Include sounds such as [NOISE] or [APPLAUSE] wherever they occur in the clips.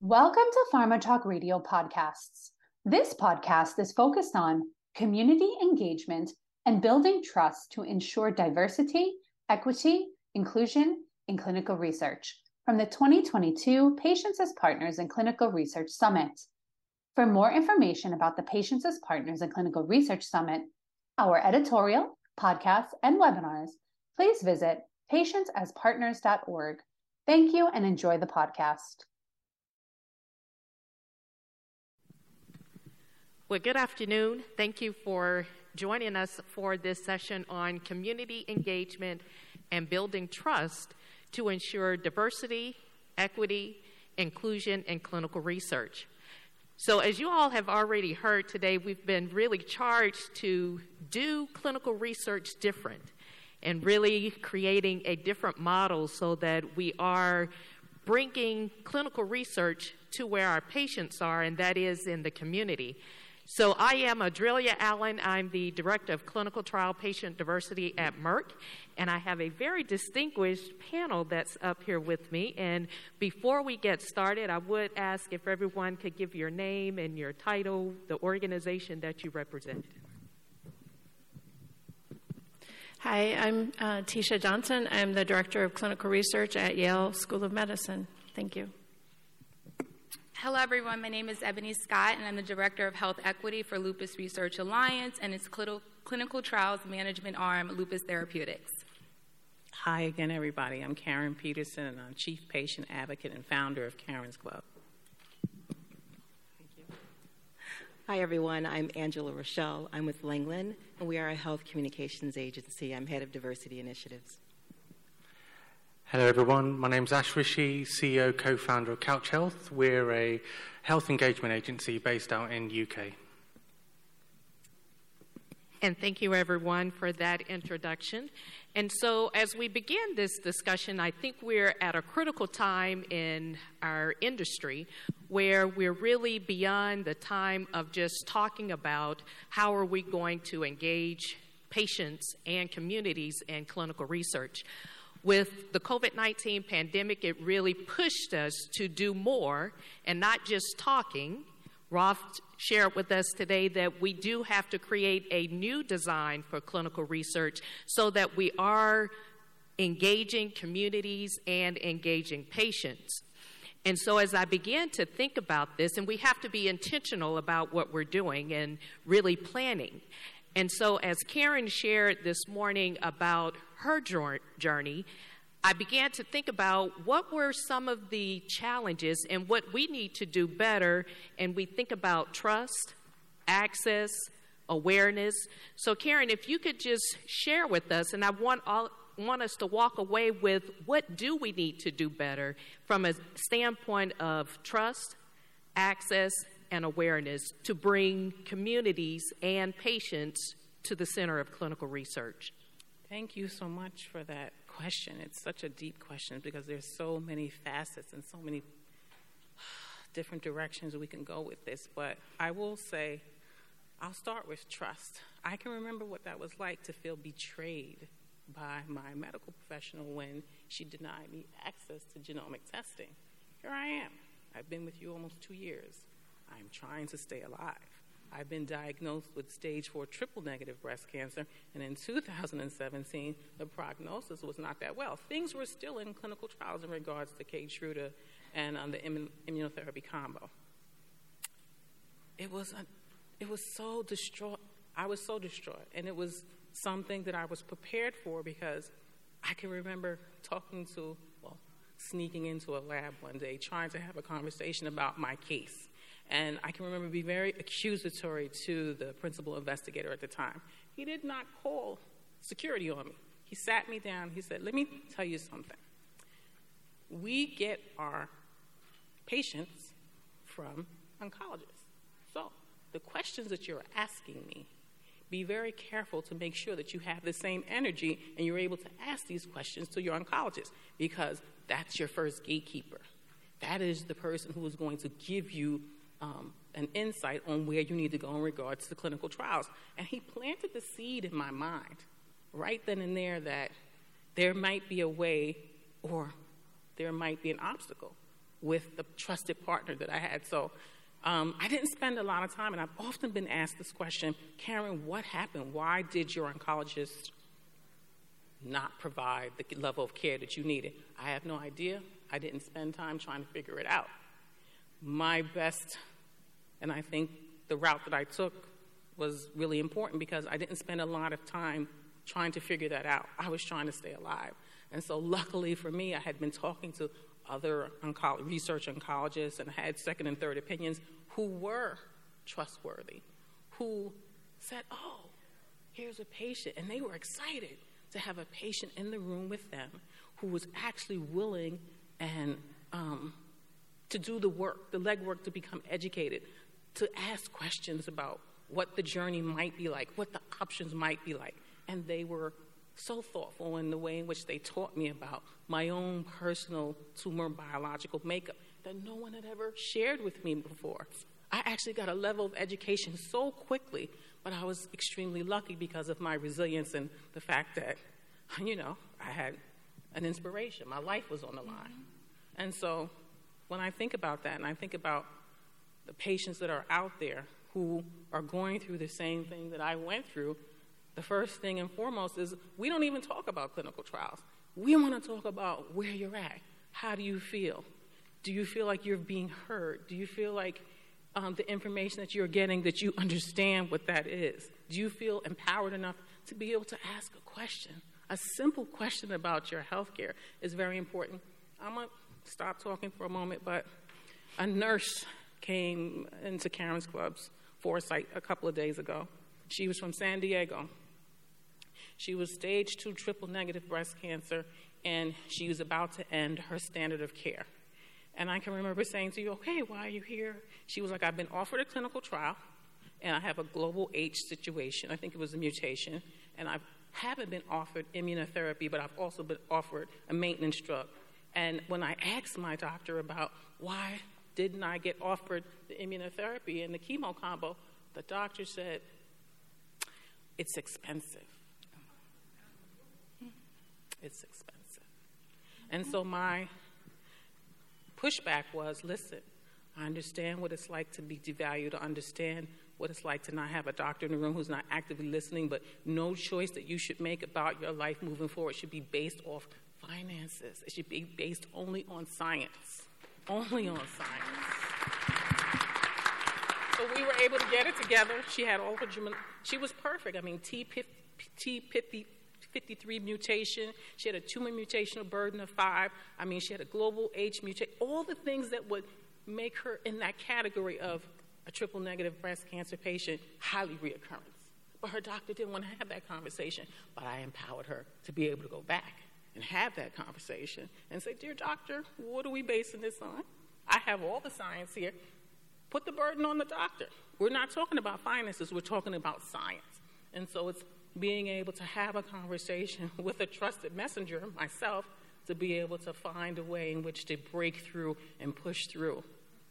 Welcome to Pharma Talk Radio podcasts. This podcast is focused on community engagement and building trust to ensure diversity, equity, inclusion in clinical research from the 2022 Patients as Partners in Clinical Research Summit. For more information about the Patients as Partners in Clinical Research Summit, our editorial, podcasts, and webinars, please visit patientsaspartners.org. Thank you and enjoy the podcast. Well, good afternoon. Thank you for joining us for this session on community engagement and building trust to ensure diversity, equity, inclusion in clinical research. So, as you all have already heard today, we've been really charged to do clinical research different and really creating a different model so that we are bringing clinical research to where our patients are, and that is in the community. So I am Adrelia Allen. I'm the Director of Clinical Trial Patient Diversity at Merck, and I have a very distinguished panel that's up here with me. And before we get started, I would ask if everyone could give your name and your title, the organization that you represent. Hi, I'm uh, Tesheia Johnson. I'm the Director of Clinical Research at Yale School of Medicine. Thank you. Hello, everyone. My name is Ebony Scott, and I'm the Director of Health Equity for Lupus Research Alliance and its clinical trials management arm, Lupus Therapeutics. Hi again, everybody. I'm Karen Peterson, and I'm Chief Patient Advocate and founder of Karen's Club. Thank you. Hi, everyone. I'm Angela Rochelle. I'm with Langland, and we are a health communications agency. I'm head of diversity initiatives. Hello, everyone. My name is Ash Rishi, CEO, co-founder of Couch Health. We're a health engagement agency based out in UK. And thank you, everyone, for that introduction. And so, as we begin this discussion, I think we're at a critical time in our industry where we're really beyond the time of just talking about how are we going to engage patients and communities in clinical research with the COVID 19 pandemic, it really pushed us to do more and not just talking. Roth shared with us today that we do have to create a new design for clinical research so that we are engaging communities and engaging patients. And so, as I began to think about this, and we have to be intentional about what we're doing and really planning. And so, as Karen shared this morning about her journey, I began to think about what were some of the challenges and what we need to do better. And we think about trust, access, awareness. So, Karen, if you could just share with us, and I want all, want us to walk away with what do we need to do better from a standpoint of trust, access, and awareness to bring communities and patients to the center of clinical research. Thank you so much for that question. It's such a deep question because there's so many facets and so many [SIGHS] different directions we can go with this. But I will say, I'll start with trust. I can remember what that was like to feel betrayed by my medical professional when she denied me access to genomic testing. Here I am. I've been with you almost two years. I'm trying to stay alive. I've been diagnosed with stage four triple negative breast cancer, and in 2017, the prognosis was not that well. Things were still in clinical trials in regards to Keytruda and um, the immunotherapy combo. It was, a, it was so distraught. I was so distraught, and it was something that I was prepared for because I can remember talking to, well, sneaking into a lab one day, trying to have a conversation about my case and I can remember being very accusatory to the principal investigator at the time. He did not call security on me. He sat me down. He said, Let me tell you something. We get our patients from oncologists. So the questions that you're asking me, be very careful to make sure that you have the same energy and you're able to ask these questions to your oncologist because that's your first gatekeeper. That is the person who is going to give you um, an insight on where you need to go in regards to clinical trials. And he planted the seed in my mind right then and there that there might be a way or there might be an obstacle with the trusted partner that I had. So um, I didn't spend a lot of time, and I've often been asked this question Karen, what happened? Why did your oncologist not provide the level of care that you needed? I have no idea. I didn't spend time trying to figure it out. My best, and I think the route that I took was really important because I didn't spend a lot of time trying to figure that out. I was trying to stay alive. And so, [LAUGHS] luckily for me, I had been talking to other onco- research oncologists and had second and third opinions who were trustworthy, who said, Oh, here's a patient. And they were excited to have a patient in the room with them who was actually willing and um, to do the work, the legwork to become educated, to ask questions about what the journey might be like, what the options might be like. And they were so thoughtful in the way in which they taught me about my own personal tumor biological makeup that no one had ever shared with me before. I actually got a level of education so quickly, but I was extremely lucky because of my resilience and the fact that, [LAUGHS] you know, I had an inspiration. My life was on the line. And so when I think about that and I think about the patients that are out there who are going through the same thing that I went through, the first thing and foremost is we don't even talk about clinical trials. We want to talk about where you're at. How do you feel? Do you feel like you're being heard? Do you feel like um, the information that you're getting that you understand what that is? Do you feel empowered enough to be able to ask a question? A simple question about your health care is very important. I'm going to stop talking for a moment, but a nurse came into Karen's Club's foresight a couple of days ago. She was from San Diego. She was stage two triple negative breast cancer, and she was about to end her standard of care. And I can remember saying to you, okay, why are you here? She was like, I've been offered a clinical trial, and I have a global H situation. I think it was a mutation, and I haven't been offered immunotherapy, but I've also been offered a maintenance drug. And when I asked my doctor about why didn't I get offered the immunotherapy and the chemo combo, the doctor said, it's expensive. It's expensive. And so my pushback was listen, I understand what it's like to be devalued, I understand what it's like to not have a doctor in the room who's not actively listening, but no choice that you should make about your life moving forward should be based off finances. It should be based only on science. Only on science. So we were able to get it together. She had all her, she was perfect. I mean, T, T 50, 53 mutation. She had a tumor mutational burden of five. I mean, she had a global H mutation. All the things that would make her in that category of a triple negative breast cancer patient, highly reoccurrence. But her doctor didn't want to have that conversation. But I empowered her to be able to go back and have that conversation and say, Dear doctor, what are we basing this on? I have all the science here. Put the burden on the doctor. We're not talking about finances, we're talking about science. And so it's being able to have a conversation [LAUGHS] with a trusted messenger, myself, to be able to find a way in which to break through and push through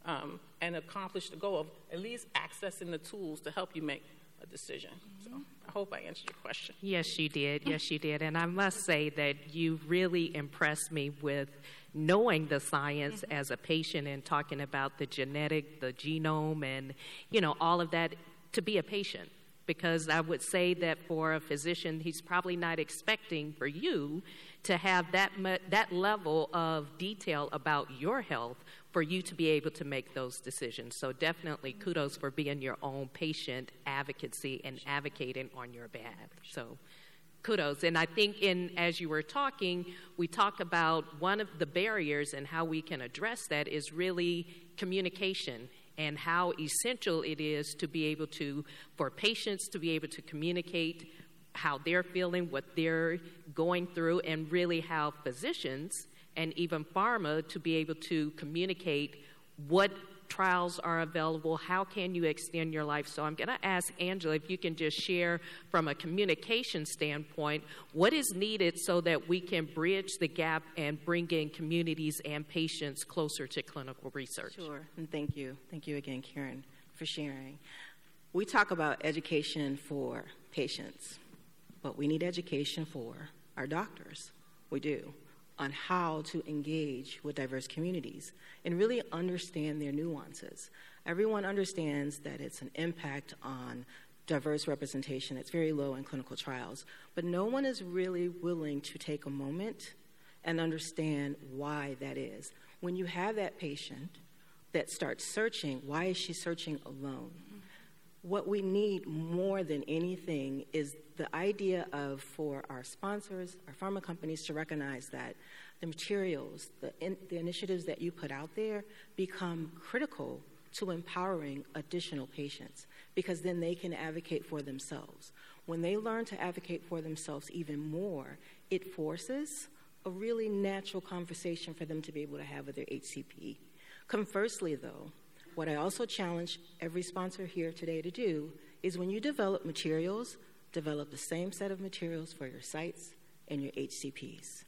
um, and accomplish the goal of at least accessing the tools to help you make a decision. So I hope I answered your question. Yes, you did. Yes, you did. And I must say that you really impressed me with knowing the science mm-hmm. as a patient and talking about the genetic, the genome, and you know all of that to be a patient because I would say that for a physician, he's probably not expecting for you to have that, that level of detail about your health for you to be able to make those decisions. So, definitely kudos for being your own patient advocacy and advocating on your behalf. So, kudos. And I think in as you were talking, we talk about one of the barriers and how we can address that is really communication and how essential it is to be able to, for patients to be able to communicate how they're feeling, what they're going through, and really how physicians and even pharma to be able to communicate what trials are available? How can you extend your life? So I'm going to ask Angela if you can just share from a communication standpoint what is needed so that we can bridge the gap and bring in communities and patients closer to clinical research. Sure, and thank you. Thank you again, Karen, for sharing. We talk about education for patients, but we need education for our doctors. We do. On how to engage with diverse communities and really understand their nuances. Everyone understands that it's an impact on diverse representation It's very low in clinical trials, but no one is really willing to take a moment and understand why that is. When you have that patient that starts searching, why is she searching alone? What we need more than anything is the idea of for our sponsors, our pharma companies to recognize that the materials, the, in, the initiatives that you put out there become critical to empowering additional patients because then they can advocate for themselves. When they learn to advocate for themselves even more, it forces a really natural conversation for them to be able to have with their HCP. Conversely, though, what I also challenge every sponsor here today to do is when you develop materials, develop the same set of materials for your sites and your HCPs.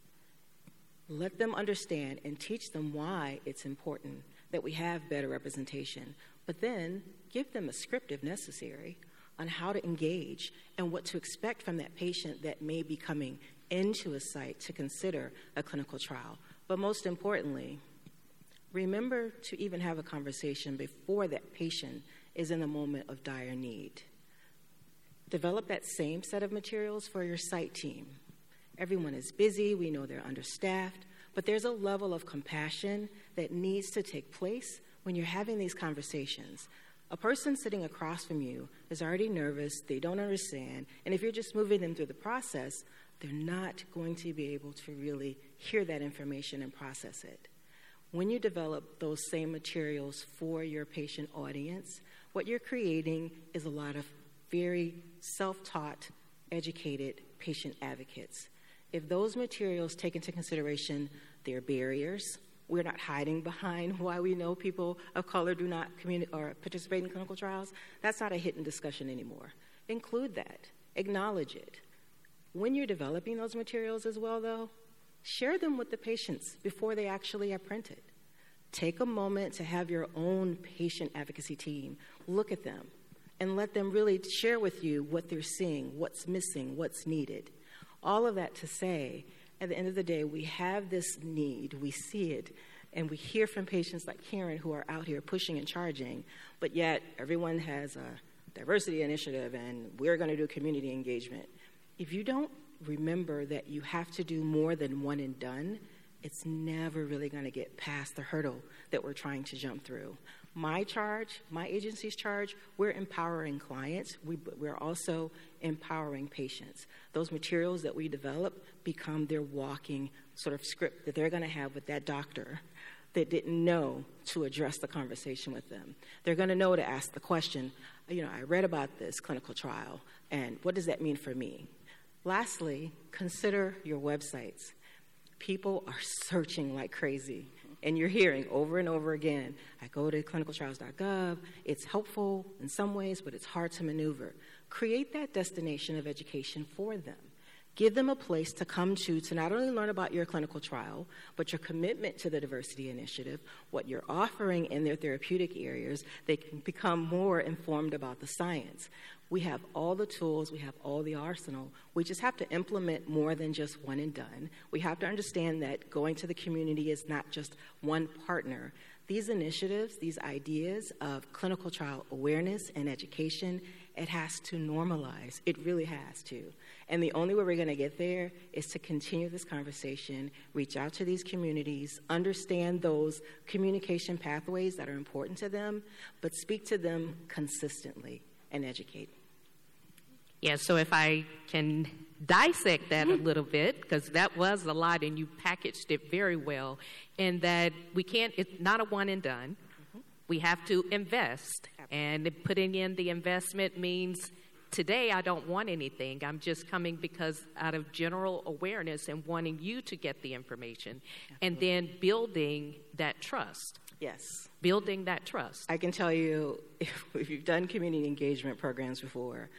Let them understand and teach them why it's important that we have better representation, but then give them a script if necessary on how to engage and what to expect from that patient that may be coming into a site to consider a clinical trial. But most importantly, remember to even have a conversation before that patient is in a moment of dire need. Develop that same set of materials for your site team. Everyone is busy, we know they're understaffed, but there's a level of compassion that needs to take place when you're having these conversations. A person sitting across from you is already nervous, they don't understand, and if you're just moving them through the process, they're not going to be able to really hear that information and process it. When you develop those same materials for your patient audience, what you're creating is a lot of very self taught, educated patient advocates. If those materials take into consideration their barriers, we're not hiding behind [LAUGHS] why we know people of color do not communi- or participate in clinical trials. That's not a hidden discussion anymore. Include that, acknowledge it, when you're developing those materials as well, though, share them with the patients before they actually are printed. Take a moment to have your own patient advocacy team look at them and let them really share with you what they're seeing, what's missing, what's needed. All of that to say, at the end of the day, we have this need, we see it, and we hear from patients like Karen who are out here pushing and charging, but yet everyone has a diversity initiative and we're going to do community engagement if you don't remember that you have to do more than one and done, it's never really going to get past the hurdle that we're trying to jump through. My charge, my agency's charge, we're empowering clients. We, we're also empowering patients. Those materials that we develop become their walking sort of script that they're going to have with that doctor that didn't know to address the conversation with them. They're going to know to ask the question, you know, I read about this clinical trial, and what does that mean for me? Lastly, consider your websites. People are searching like crazy, and you're hearing over and over again I go to clinicaltrials.gov, it's helpful in some ways, but it's hard to maneuver. Create that destination of education for them. Give them a place to come to to not only learn about your clinical trial, but your commitment to the diversity initiative, what you're offering in their therapeutic areas. They can become more informed about the science. We have all the tools, we have all the arsenal. We just have to implement more than just one and done. We have to understand that going to the community is not just one partner. These initiatives, these ideas of clinical trial awareness and education, it has to normalize. It really has to. And the only way we're going to get there is to continue this conversation, reach out to these communities, understand those communication pathways that are important to them, but speak to them consistently and educate. Yeah, so if I can dissect that a mm-hmm. little bit, because that was a lot and you packaged it very well, in that we can't, it's not a one and done. We have to invest, and putting in the investment means today I don't want anything. I'm just coming because out of general awareness and wanting you to get the information, and then building that trust. Yes. Building that trust. I can tell you, [LAUGHS] if, if you've done community engagement programs before,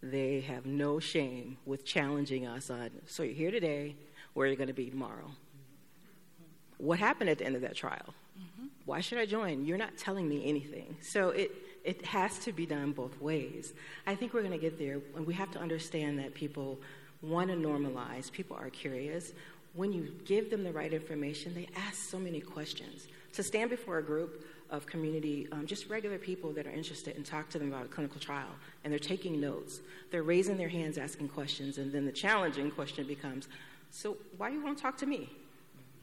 they have no shame with challenging us on so you're here today, where are you going to be tomorrow? What happened at the end of that trial? Mm-hmm. Why should I join? You're not telling me anything. So it, it has to be done both ways. I think we're going to get there, and we have to understand that people want to normalize, people are curious. when you give them the right information, they ask so many questions. To stand before a group of community, um, just regular people that are interested, and talk to them about a clinical trial, and they're taking notes, they're raising their hands, asking questions, and then the challenging question becomes, So, why you won't talk to me?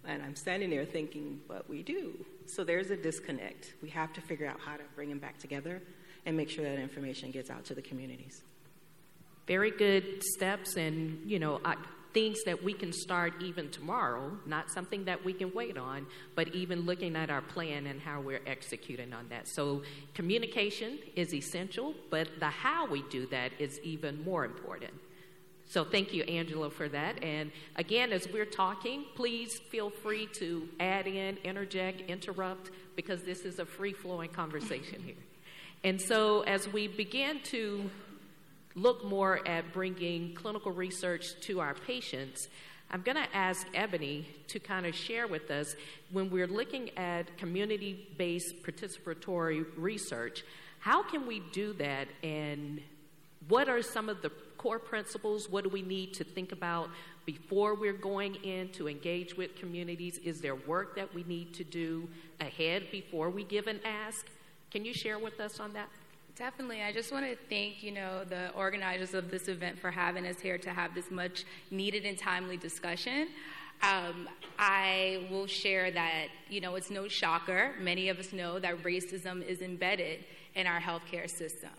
And I'm standing there thinking, But we do. So, there's a disconnect. We have to figure out how to bring them back together and make sure that information gets out to the communities. Very good steps, and you know, I, things that we can start even tomorrow, not something that we can wait on, but even looking at our plan and how we're executing on that. So, communication is essential, but the how we do that is even more important. So, thank you, Angela, for that. And again, as we're talking, please feel free to add in, interject, interrupt, because this is a free flowing conversation here. And so, as we begin to look more at bringing clinical research to our patients, I'm going to ask Ebony to kind of share with us when we're looking at community based participatory research, how can we do that and what are some of the core principles? What do we need to think about before we're going in to engage with communities? Is there work that we need to do ahead before we give an ask? Can you share with us on that? Definitely. I just want to thank, you know, the organizers of this event for having us here to have this much needed and timely discussion. Um, I will share that, you know, it's no shocker. Many of us know that racism is embedded in our healthcare system.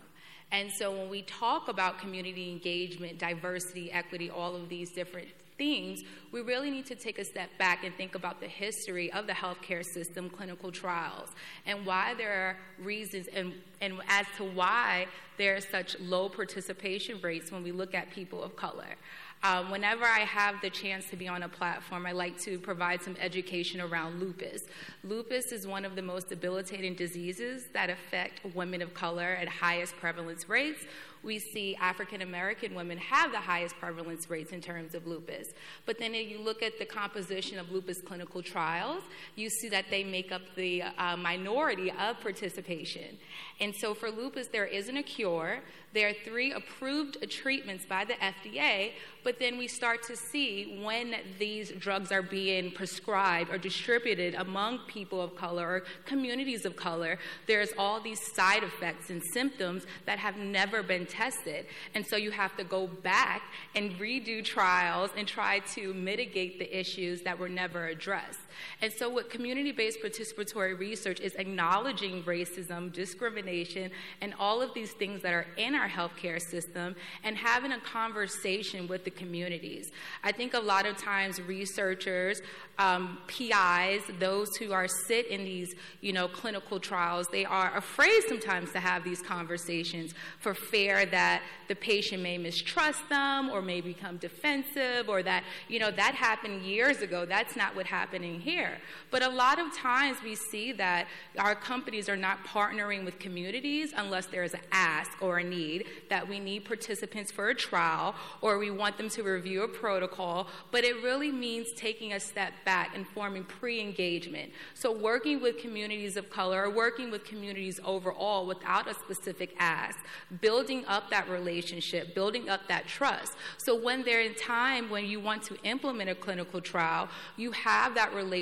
And so when we talk about community engagement, diversity, equity, all of these different things, we really need to take a step back and think about the history of the healthcare system, clinical trials, and why there are reasons and, and as to why there are such low participation rates when we look at people of color. Um, whenever I have the chance to be on a platform, I like to provide some education around lupus. Lupus is one of the most debilitating diseases that affect women of color at highest prevalence rates we see African American women have the highest prevalence rates in terms of lupus. But then if you look at the composition of lupus clinical trials, you see that they make up the uh, minority of participation. And so for lupus, there isn't a cure. There are three approved treatments by the FDA, but then we start to see when these drugs are being prescribed or distributed among people of color or communities of color, there's all these side effects and symptoms that have never been tested. And so you have to go back and redo trials and try to mitigate the issues that were never addressed. And so, what community based participatory research is acknowledging racism, discrimination, and all of these things that are in our healthcare system and having a conversation with the communities. I think a lot of times researchers, um, PIs, those who are sit in these you know, clinical trials, they are afraid sometimes to have these conversations for fear that the patient may mistrust them or may become defensive or that, you know, that happened years ago. That's not what happening here. But a lot of times we see that our companies are not partnering with communities unless there is an ask or a need that we need participants for a trial or we want them to review a protocol. But it really means taking a step back and forming pre engagement. So working with communities of color or working with communities overall without a specific ask, building up that relationship, building up that trust. So when there's time when you want to implement a clinical trial, you have that relationship.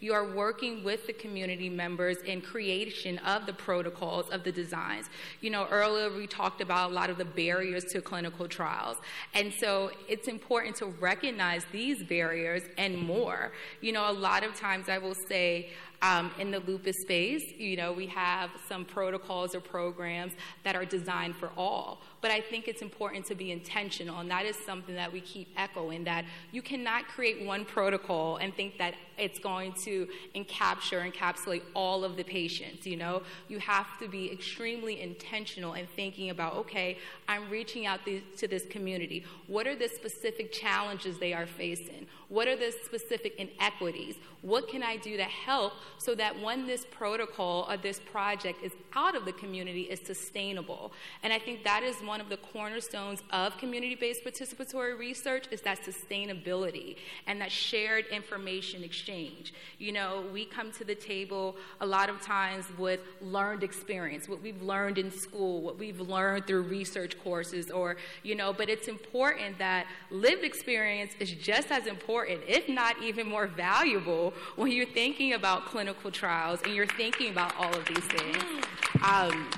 You are working with the community members in creation of the protocols, of the designs. You know, earlier we talked about a lot of the barriers to clinical trials. And so it's important to recognize these barriers and more. You know, a lot of times I will say, um, in the lupus space, you know, we have some protocols or programs that are designed for all. But I think it's important to be intentional, and that is something that we keep echoing that you cannot create one protocol and think that it's going to encapture, encapsulate all of the patients. You know, you have to be extremely intentional in thinking about, okay, I'm reaching out to this community. What are the specific challenges they are facing? What are the specific inequities? What can I do to help so that when this protocol or this project is out of the community, it's sustainable. And I think that is one of the cornerstones of community-based participatory research is that sustainability and that shared information exchange. You know, we come to the table a lot of times with learned experience, what we've learned in school, what we've learned through research courses, or, you know, but it's important that lived experience is just as important, if not even more valuable, when you're thinking about clinical trials and you're thinking about all of these things. Um,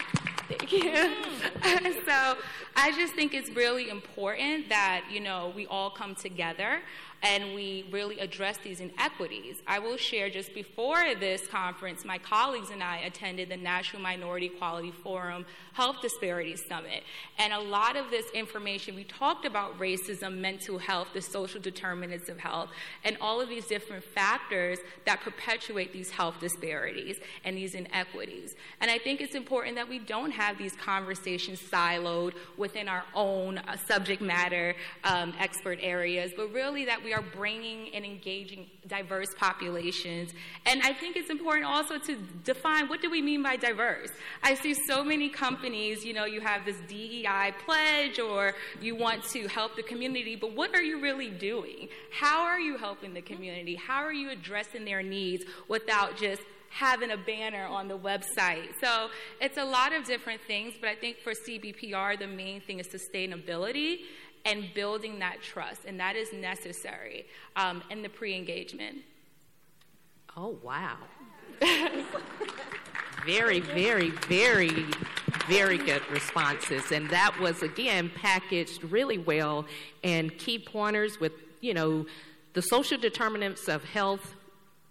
thank you. [LAUGHS] so I just think it's really important that, you know, we all come together and we really address these inequities. I will share just before this conference, my colleagues and I attended the National Minority Quality Forum Health Disparities Summit. And a lot of this information, we talked about racism, mental health, the social determinants of health, and all of these different factors that perpetuate these health disparities and these inequities. And I think it's important that we don't have these conversations siloed within our own uh, subject matter um, expert areas, but really that we are bringing and engaging diverse populations. And I think it's important also to define what do we mean by diverse. I see so many companies, you know, you have this DEI pledge or you want to help the community, but what are you really doing? How are you helping the community? How are you addressing their needs without just having a banner on the website. So it's a lot of different things, but I think for CBPR, the main thing is sustainability and building that trust, and that is necessary um, in the pre engagement. Oh, wow. [LAUGHS] very, very, very, very good responses. And that was, again, packaged really well and key pointers with, you know, the social determinants of health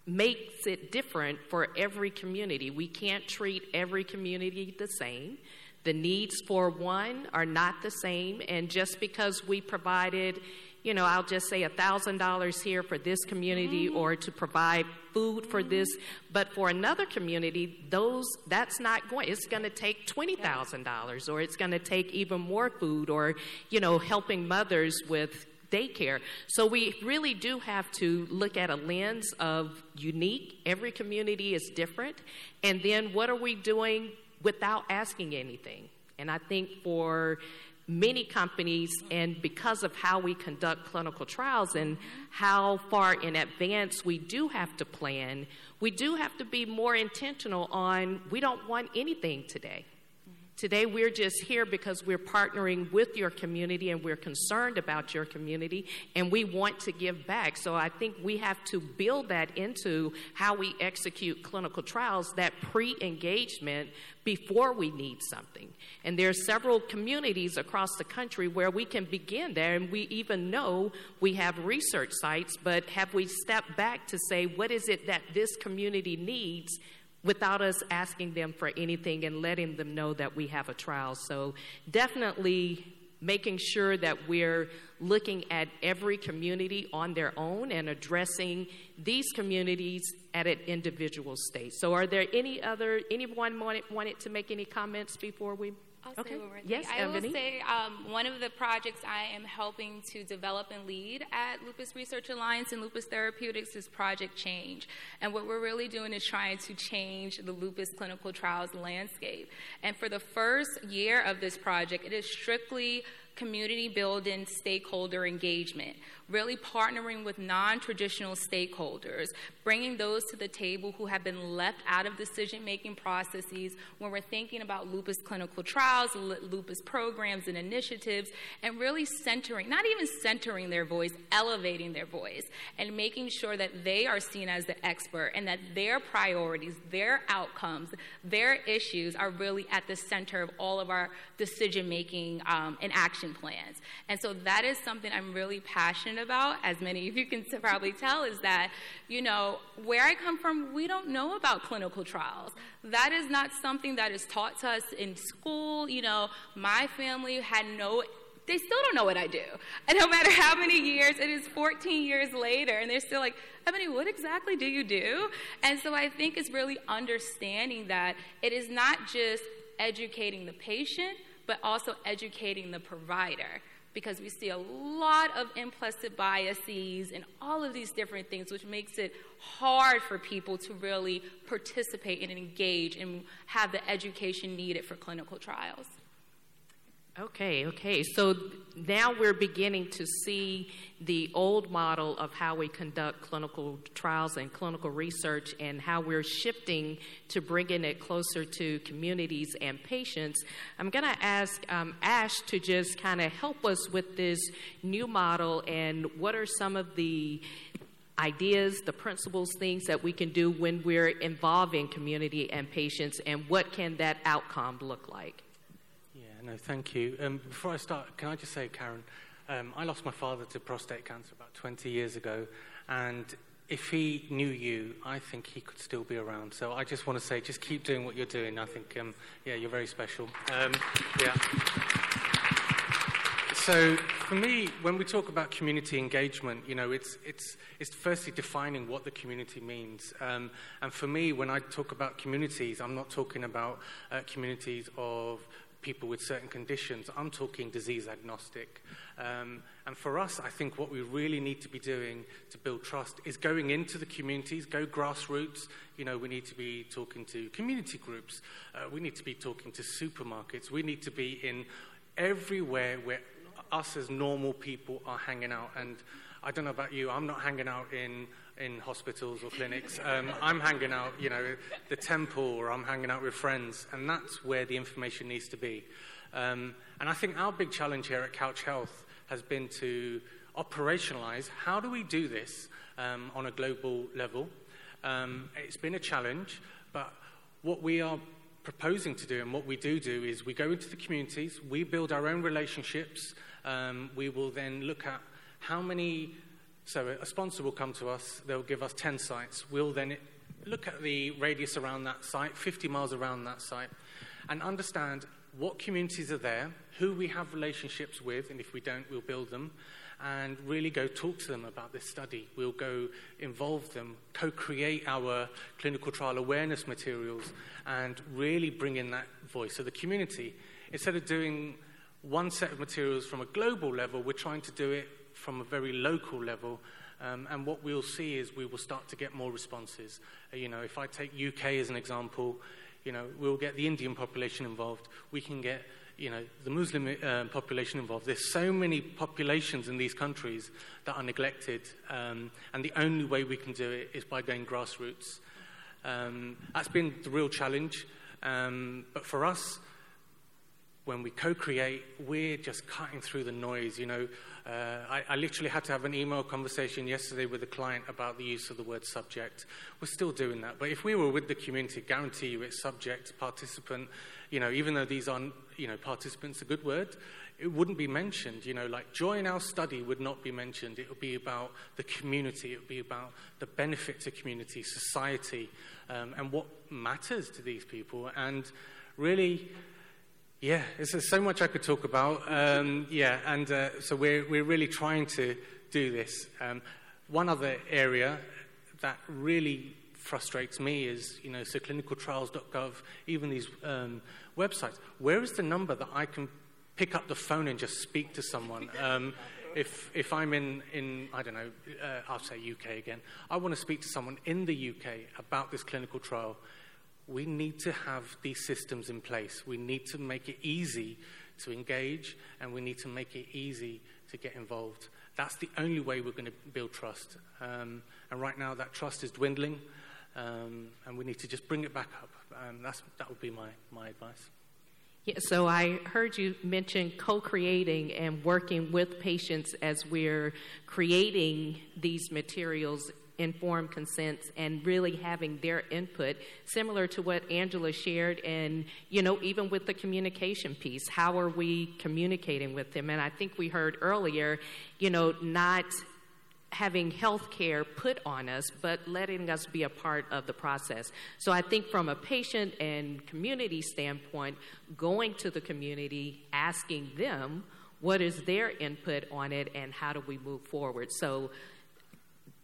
makes it different for every community. We can't treat every community the same. The needs for one are not the same, and just because we provided, you know, I'll just say $1,000 here for this community mm-hmm. or to provide food for this, but for another community, those that's not going. It's going to take $20,000 or it's going to take even more food or, you know, helping mothers with daycare. So we really do have to look at a lens of unique. Every community is different. And then what are we doing without asking anything. And I think for many companies, and because of how we conduct clinical trials and how far in advance we do have to plan, we do have to be more intentional on we don't want anything today. Today, we're just here because we're partnering with your community and we're concerned about your community and we want to give back. So I think we have to build that into how we execute clinical trials, that pre engagement before we need something. And there are several communities across the country where we can begin there, and we even know we have research sites, but have we stepped back to say, what is it that this community needs? Without us asking them for anything and letting them know that we have a trial. So, definitely making sure that we're looking at every community on their own and addressing these communities at an individual state. So, are there any other anyone wanted, wanted to make any comments before we I'll okay. Yes, I Ebony. will say um, one of the projects I am helping to develop and lead at Lupus Research Alliance and Lupus Therapeutics is Project Change. And what we're really doing is trying to change the lupus clinical trials landscape. And for the first year of this project, it is strictly community building stakeholder engagement really partnering with non traditional stakeholders, bringing those to the table who have been left out of decision making processes when we're thinking about lupus clinical trials, lupus programs and initiatives, and really centering, not even centering their voice, elevating their voice, and making sure that they are seen as the expert and that their priorities, their outcomes, their issues are really at the center of all of our decision making um, and action plans. And so that is something I'm really passionate about, as many of you can probably tell, is that, you know, where I come from, we don't know about clinical trials. That is not something that is taught to us in school. You know, my family had no they still don't know what I do. And [LAUGHS] no matter how many years, it is 14 years later, and they're still like, Ebony, what exactly do you do? And so I think it's really understanding that it is not just educating the patient, but also educating the provider because we see a lot of implicit biases and all of these different things, which makes it hard for people to really participate and engage and have the education needed for clinical trials. Okay, okay. So now we're beginning to see the old model of how we conduct clinical trials and clinical research and how we're shifting to bringing it closer to communities and patients. I'm going to ask um, Ash to just kind of help us with this new model and what are some of the ideas, the principles, things that we can do when we're involving community and patients, and what can that outcome look like? No, thank you. Um, before I start, can I just say, Karen, um, I lost my father to prostate cancer about 20 years ago, and if he knew you, I think he could still be around. So I just want to say, just keep doing what you're doing. I think, um, yeah, you're very special. Um, yeah. So for me, when we talk about community engagement, you know, it's, it's, it's firstly defining what the community means. Um, and for me, when I talk about communities, I'm not talking about uh, communities of people with certain conditions. I'm talking disease agnostic. Um, and for us, I think what we really need to be doing to build trust is going into the communities, go grassroots. You know, we need to be talking to community groups. Uh, we need to be talking to supermarkets. We need to be in everywhere where us as normal people are hanging out. And I don't know about you, I'm not hanging out in in hospitals or clinics. Um, I'm hanging out, you know, the temple, or I'm hanging out with friends, and that's where the information needs to be. Um, and I think our big challenge here at Couch Health has been to operationalize how do we do this um, on a global level. Um, it's been a challenge, but what we are proposing to do and what we do do is we go into the communities, we build our own relationships, um, we will then look at how many so a sponsor will come to us, they'll give us 10 sites. We'll then look at the radius around that site, 50 miles around that site, and understand what communities are there, who we have relationships with, and if we don't, we'll build them, and really go talk to them about this study. We'll go involve them, co create our clinical trial awareness materials, and really bring in that voice of the community. Instead of doing one set of materials from a global level, we're trying to do it from a very local level. Um, and what we'll see is we will start to get more responses. Uh, you know, if I take UK as an example, you know, we'll get the Indian population involved. We can get, you know, the Muslim uh, population involved. There's so many populations in these countries that are neglected, um, and the only way we can do it is by going grassroots. Um, that's been the real challenge. Um, but for us, when we co-create, we're just cutting through the noise. You know, uh, I, I, literally had to have an email conversation yesterday with a client about the use of the word subject. We're still doing that, but if we were with the community, guarantee you it's subject, participant. You know, even though these aren't, you know, participants a good word, it wouldn't be mentioned. You know, like join our study would not be mentioned. It would be about the community. It would be about the benefit to community, society, um, and what matters to these people. And really yeah, there's so much I could talk about. Um, yeah, and uh, so we're, we're really trying to do this. Um, one other area that really frustrates me is, you know, so clinicaltrials.gov, even these um, websites. Where is the number that I can pick up the phone and just speak to someone? Um, if, if I'm in, in, I don't know, uh, I'll say UK again, I want to speak to someone in the UK about this clinical trial we need to have these systems in place. We need to make it easy to engage and we need to make it easy to get involved. That's the only way we're going to build trust. Um, and right now, that trust is dwindling, um, and we need to just bring it back up. Um, that's, that would be my, my advice. Yeah, so I heard you mention co creating and working with patients as we're creating these materials informed consents and really having their input, similar to what Angela shared, and you know, even with the communication piece, how are we communicating with them? And I think we heard earlier, you know, not having health care put on us, but letting us be a part of the process. So I think from a patient and community standpoint, going to the community, asking them what is their input on it and how do we move forward. So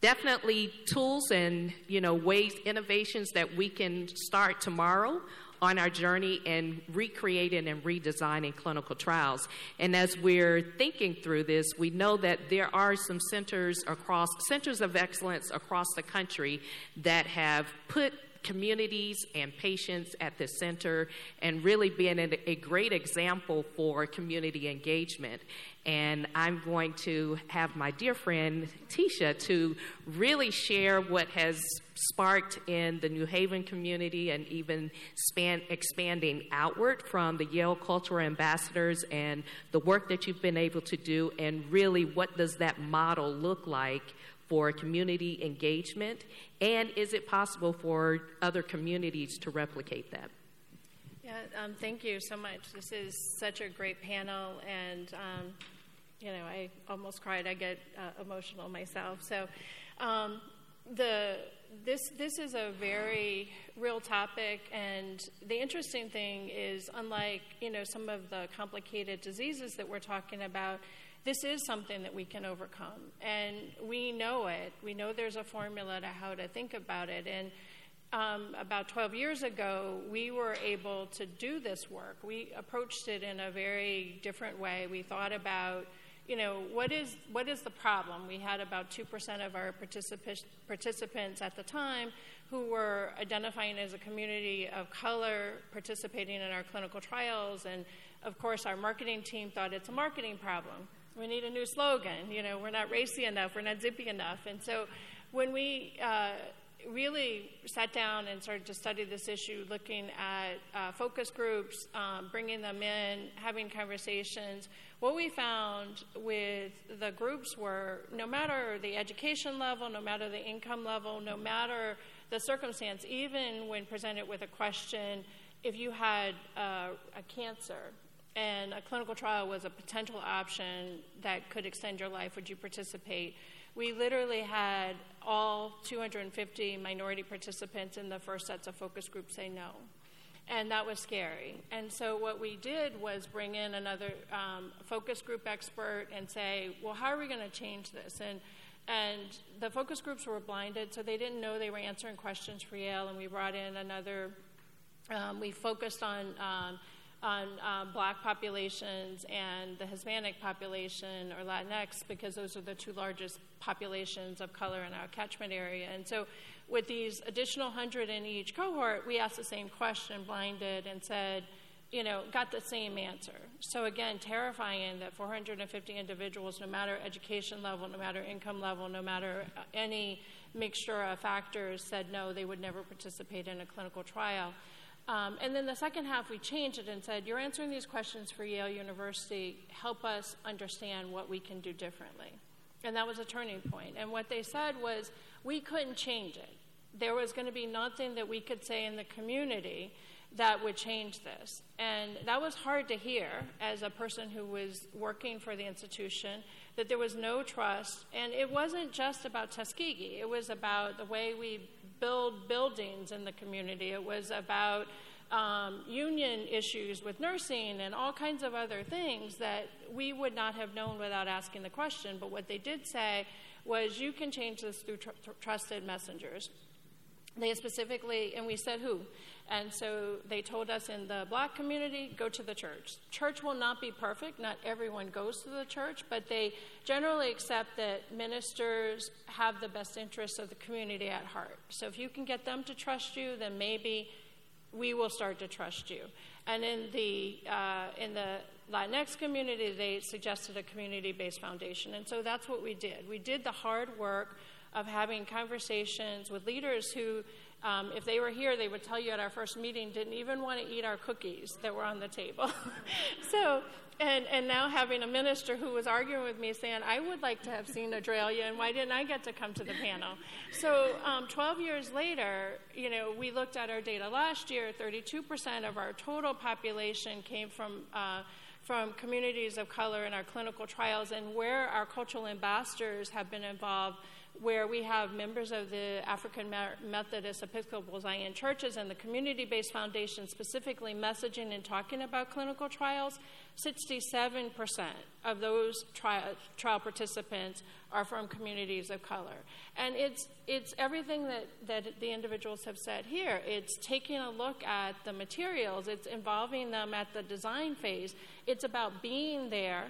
definitely tools and you know ways innovations that we can start tomorrow on our journey in recreating and redesigning clinical trials. And as we're thinking through this, we know that there are some centers across centers of excellence across the country that have put communities and patients at the center and really being a, great example for community engagement. And I'm going to have my dear friend Tesheia to really share what has sparked in the New Haven community and even span, expanding outward from the Yale Cultural Ambassadors and the work that you've been able to do, and really what does that model look like for community engagement? And is it possible for other communities to replicate that? Yeah, um, thank you so much. This is such a great panel, and um, you know, I almost cried. I get uh, emotional myself. So, um, the this this is a very real topic, and the interesting thing is, unlike you know some of the complicated diseases that we're talking about, this is something that we can overcome, and we know it. We know there's a formula to how to think about it, and. Um, about 12 years ago, we were able to do this work. We approached it in a very different way. We thought about you know, what is, what is the problem? We had about 2% of our particip- participants at the time who were identifying as a community of color participating in our clinical trials. And of course, our marketing team thought it's a marketing problem. We need a new slogan. You know, we're not racy enough, we're not zippy enough. And so when we uh, really sat down and started to study this issue, looking at uh, focus groups, um, bringing them in, having conversations. What we found with the groups were no matter the education level, no matter the income level, no matter the circumstance, even when presented with a question, if you had uh, a cancer and a clinical trial was a potential option that could extend your life, would you participate? We literally had all 250 minority participants in the first sets of focus groups say no. And that was scary. And so, what we did was bring in another um, focus group expert and say, well, how are we going to change this? And and the focus groups were blinded, so they didn't know they were answering questions for Yale. And we brought in another, um, we focused on um, on um, black populations and the Hispanic population or Latinx because those are the two largest populations of color in our catchment area. And so, with these additional 100 in each cohort, we asked the same question, blinded, and said, you know, got the same answer. So, again, terrifying that 450 individuals, no matter education level, no matter income level, no matter uh, any mixture of factors, said no, they would never participate in a clinical trial. Um, and then the second half, we changed it and said, You're answering these questions for Yale University. Help us understand what we can do differently. And that was a turning point. And what they said was, We couldn't change it. There was going to be nothing that we could say in the community that would change this. And that was hard to hear as a person who was working for the institution, that there was no trust. And it wasn't just about Tuskegee, it was about the way we build buildings in the community. It was about um, union issues with nursing and all kinds of other things that we would not have known without asking the question. But what they did say was, you can change this through tr- trusted messengers. They specifically, and we said who? And so they told us in the black community, go to the church. Church will not be perfect. Not everyone goes to the church, but they generally accept that ministers have the best interests of the community at heart. So if you can get them to trust you, then maybe we will start to trust you. And in the, uh, in the Latinx community, they suggested a community based foundation. And so that's what we did. We did the hard work of having conversations with leaders who um, if they were here, they would tell you at our first meeting, didn't even want to eat our cookies that were on the table. [LAUGHS] so, and, and now having a minister who was arguing with me saying, I would like to have seen Adrelia, and why didn't I get to come to the panel? So, um, 12 years later, you know, we looked at our data last year 32% of our total population came from. Uh, from communities of color in our clinical trials, and where our cultural ambassadors have been involved, where we have members of the African Methodist Episcopal Zion churches and the community based foundation specifically messaging and talking about clinical trials, 67% of those trial, trial participants are from communities of color. And it's, it's everything that, that the individuals have said here. It's taking a look at the materials, it's involving them at the design phase. It's about being there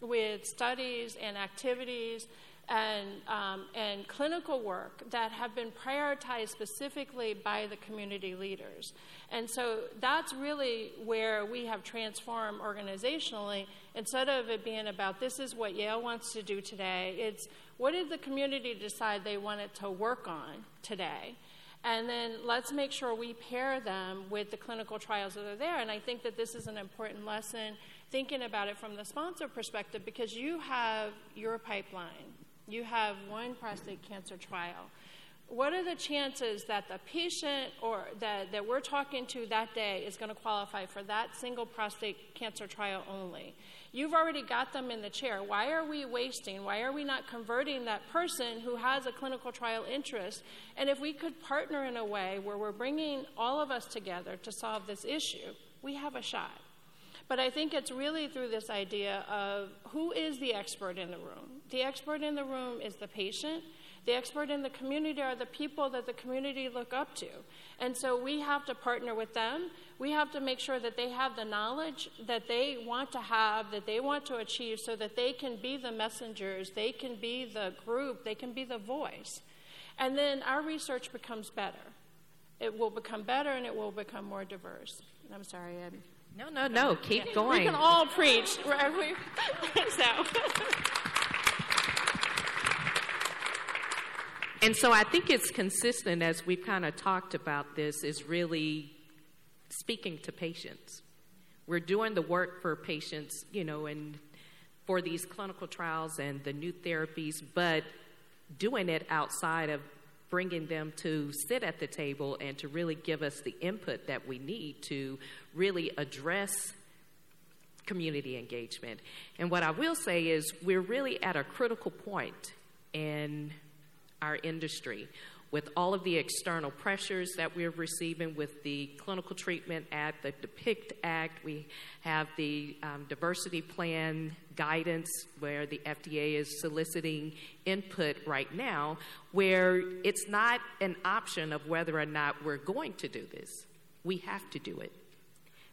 with studies and activities and, um, and clinical work that have been prioritized specifically by the community leaders. And so that's really where we have transformed organizationally. Instead of it being about this is what Yale wants to do today, it's what did the community decide they wanted to work on today? And then let's make sure we pair them with the clinical trials that are there. And I think that this is an important lesson thinking about it from the sponsor perspective because you have your pipeline you have one prostate cancer trial. What are the chances that the patient or that, that we're talking to that day is going to qualify for that single prostate cancer trial only? You've already got them in the chair. Why are we wasting? Why are we not converting that person who has a clinical trial interest? And if we could partner in a way where we're bringing all of us together to solve this issue, we have a shot. But I think it's really through this idea of who is the expert in the room? The expert in the room is the patient. The expert in the community are the people that the community look up to. And so we have to partner with them. We have to make sure that they have the knowledge that they want to have, that they want to achieve, so that they can be the messengers, they can be the group, they can be the voice. And then our research becomes better. It will become better and it will become more diverse. I'm sorry, I'm no, no, no. Keep going. We can all preach. Right? [LAUGHS] so. And so I think it's consistent as we've kind of talked about this is really speaking to patients. We're doing the work for patients, you know, and for these clinical trials and the new therapies, but doing it outside of bringing them to sit at the table and to really give us the input that we need to really address community engagement. And what I will say is, we're really at a critical point in our industry with all of the external pressures that we're receiving with the clinical treatment act, the DEPICT Act, we have the um, diversity plan guidance where the FDA is soliciting input right now, where it's not an option of whether or not we're going to do this. We have to do it.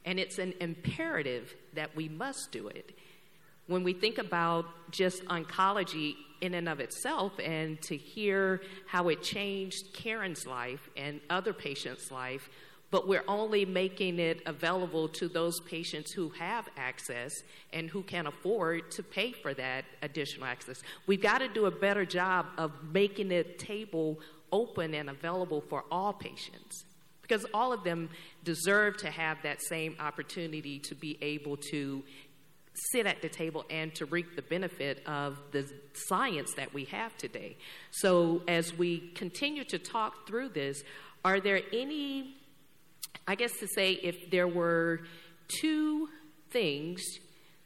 And it's an imperative that we must do it. When we think about just oncology in and of itself and to hear how it changed Karen's life and other patients' life, but we're only making it available to those patients who have access and who can afford to pay for that additional access. We've got to do a better job of making the table open and available for all patients because all of them deserve to have that same opportunity to be able to sit at the table and to reap the benefit of the science that we have today. So, as we continue to talk through this, are there any, I guess to say, if there were two things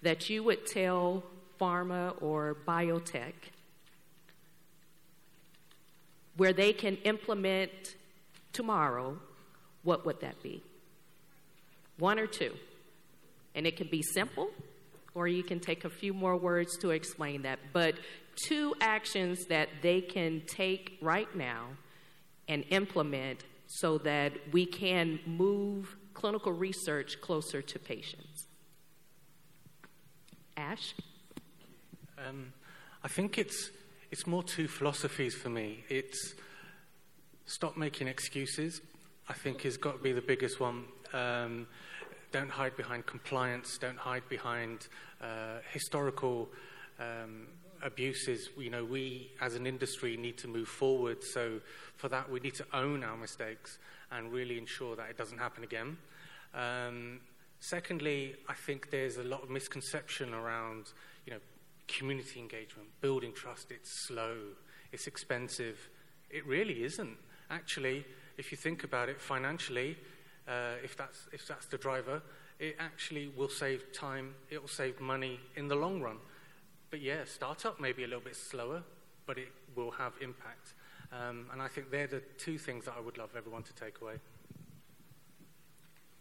that you would tell pharma or biotech where they can implement tomorrow, what would that be? One or two. And it can be simple or you can take a few more words to explain that. But two actions that they can take right now and implement so that we can move clinical research closer to patients. Ash? Um, I think it's, it's more two philosophies for me. It's stop making excuses, I think, has got to be the biggest one. Um, don't hide behind compliance, don't hide behind uh, historical um, abuses. You know, we as an industry need to move forward. So for that, we need to own our mistakes and really ensure that it doesn't happen again. Um, secondly, I think there's a lot of misconception around, you know, community engagement, building trust. It's slow, it's expensive. It really isn't. Actually, if you think about it financially, uh, if, that's, if that's the driver, it actually will save time, it will save money in the long run. But yeah, startup may be a little bit slower, but it will have impact. Um, and I think they're the two things that I would love everyone to take away.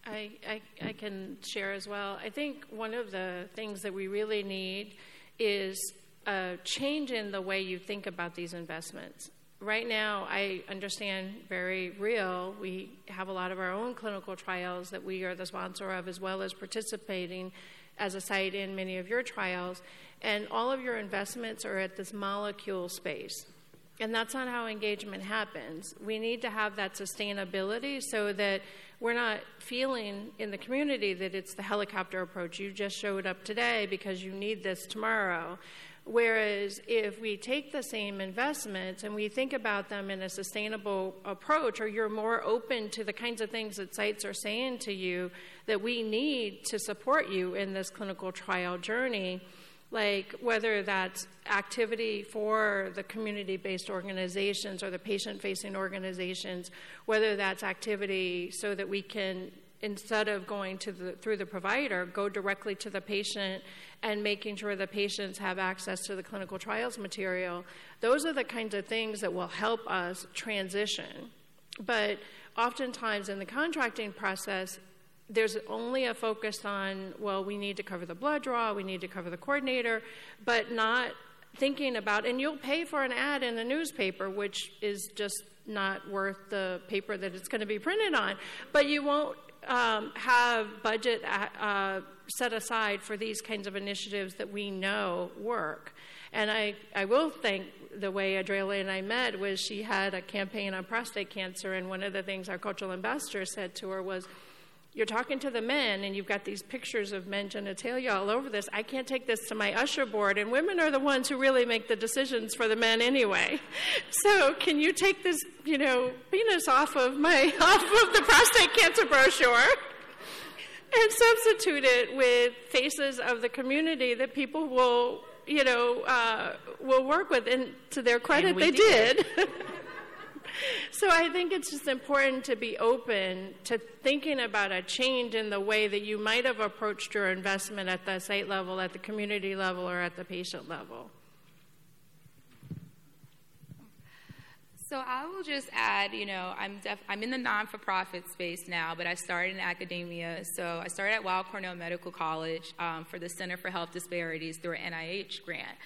I, I, I, can share as well. I think one of the things that we really need is a change in the way you think about these investments. Right now, I understand very real. We have a lot of our own clinical trials that we are the sponsor of, as well as participating as a site in many of your trials. And all of your investments are at this molecule space. And that's not how engagement happens. We need to have that sustainability so that we're not feeling in the community that it's the helicopter approach. You just showed up today because you need this tomorrow. Whereas if we take the same investments and we think about them in a sustainable approach, or you're more open to the kinds of things that sites are saying to you that we need to support you in this clinical trial journey, like whether that's activity for the community based organizations or the patient facing organizations, whether that's activity so that we can, instead of going to the, through the provider, go directly to the patient and making sure the patients have access to the clinical trials material. Those are the kinds of things that will help us transition. But oftentimes in the contracting process, there's only a focus on, well, we need to cover the blood draw, we need to cover the coordinator, but not thinking about, and you'll pay for an ad in the newspaper, which is just not worth the paper that it's going to be printed on, but you won't um, have budget uh, set aside for these kinds of initiatives that we know work. And I, I will thank the way Adrelia and I met was she had a campaign on prostate cancer, and one of the things our cultural ambassador said to her was, you're talking to the men and you've got these pictures of men genitalia all over this. I can't take this to my usher board, and women are the ones who really make the decisions for the men anyway. [LAUGHS] So can you take this, you know, penis off of my [LAUGHS] off of the prostate cancer brochure? [LAUGHS] And substitute it with faces of the community that people will, you know, uh, will work with. And to their credit, they did. did. [LAUGHS] so I think it's just important to be open to thinking about a change in the way that you might have approached your investment at the site level, at the community level, or at the patient level. So I will just add, you know, I'm def- I'm in the non-for-profit space now, but I started in academia. So I started at Weill Cornell Medical College um, for the Center for Health Disparities through an NIH grant.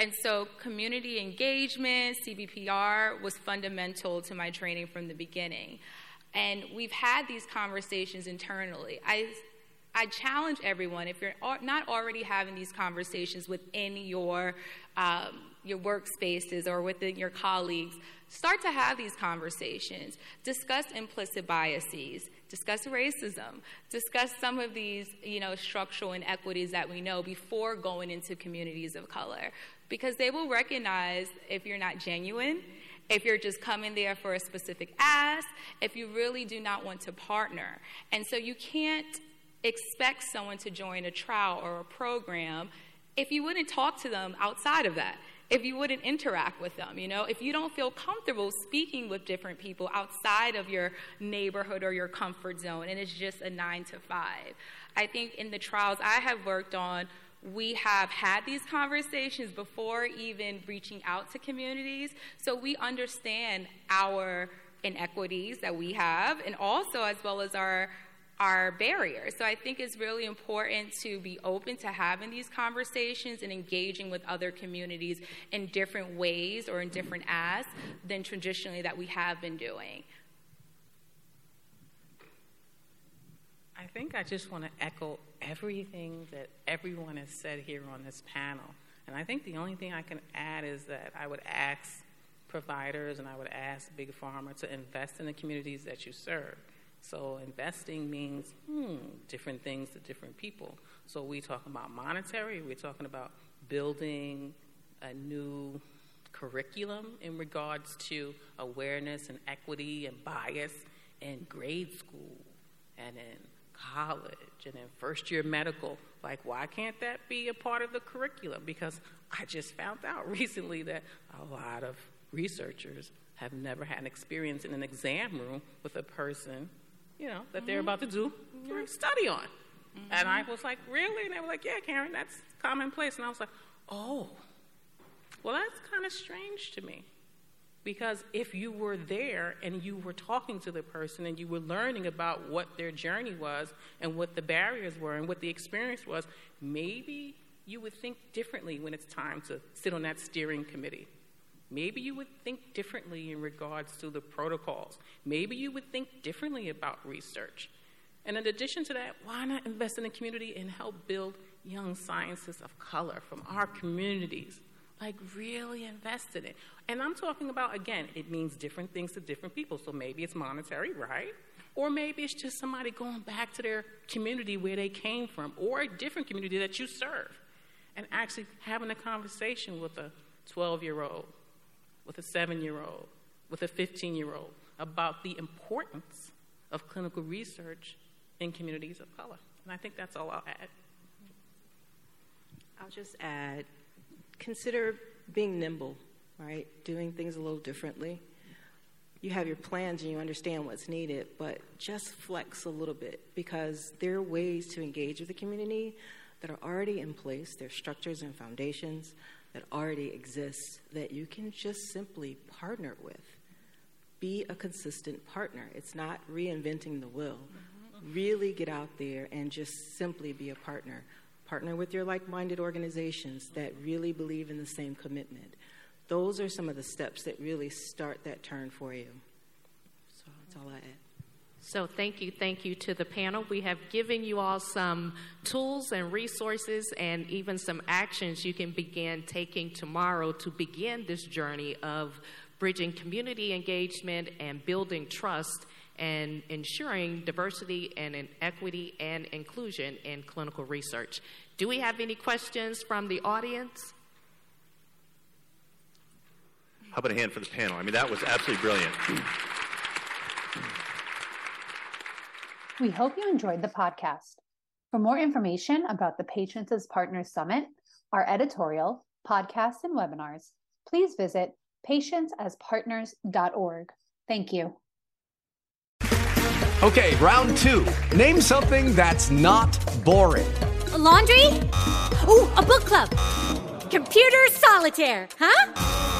And so community engagement, CBPR, was fundamental to my training from the beginning. And we've had these conversations internally. I, I challenge everyone, if you're not already having these conversations within your, um, your workspaces or within your colleagues, start to have these conversations. Discuss implicit biases, discuss racism, discuss some of these you know, structural inequities that we know before going into communities of color because they will recognize if you're not genuine, if you're just coming there for a specific ask, if you really do not want to partner. And so you can't expect someone to join a trial or a program if you wouldn't talk to them outside of that if you wouldn't interact with them, you know, if you don't feel comfortable speaking with different people outside of your neighborhood or your comfort zone, and it's just a nine to five. I think in the trials I have worked on, we have had these conversations before even reaching out to communities, so we understand our inequities that we have, and also as well as our our barriers. So I think it's really important to be open to having these conversations and engaging with other communities in different ways or in different asks than traditionally that we have been doing. I think I just want to echo everything that everyone has said here on this panel. And I think the only thing I can add is that I would ask providers and I would ask Big Pharma to invest in the communities that you serve. So investing means hmm, different things to different people. So we talking about monetary, we're talking about building a new curriculum in regards to awareness and equity and bias in grade school and in college and in first year medical. Like, why can't that be a part of the curriculum? Because I just found out [LAUGHS] recently that a lot of researchers have never had an experience in an exam room with a person, you know, that mm-hmm. they're about to do mm-hmm. study on. Mm-hmm. And I was like, really? And they were like, yeah, Karen, that's commonplace. And I was like, oh, Well, that's kind of strange to me. Because if you were there and you were talking to the person and you were learning about what their journey was and what the barriers were and what the experience was, maybe you would think differently when it's time to sit on that steering committee. Maybe you would think differently in regards to the protocols. Maybe you would think differently about research. And in addition to that, why not invest in the community and help build young scientists of color from our communities? Like, really invest in it. And I'm talking about, again, it means different things to different people. So maybe it's monetary, right? Or maybe it's just somebody going back to their community where they came from, or a different community that you serve, and actually having a conversation with a 12 year old, with a seven year old, with a 15 year old about the importance of clinical research in communities of color. And I think that's all I'll add. I'll just add consider being nimble, right? Doing things a little differently. You have your plans and you understand what's needed, but just flex a little bit because there are ways to engage with the community that are already in place. There are structures and foundations that already exist that you can just simply partner with. Be a consistent partner. It's not reinventing the wheel. Mm-hmm. Really get out there and just simply be a partner partner with your like minded organizations that really believe in the same commitment. Those are some of the steps that really start that turn for you. So that's all I add. So, thank you, thank you to the panel. We have given you all some tools and resources and even some actions you can begin taking tomorrow to begin this journey of bridging community engagement and building trust and ensuring diversity and equity and inclusion in clinical research. Do we have any questions from the audience? How about a hand for the panel? I mean, that was absolutely brilliant. We hope you enjoyed the podcast. For more information about the Patients as Partners Summit, our editorial, podcasts, and webinars, please visit patientsaspartners.org. Thank you. Okay, round two. Name something that's not boring. A laundry? Ooh, a book club. Computer solitaire, huh?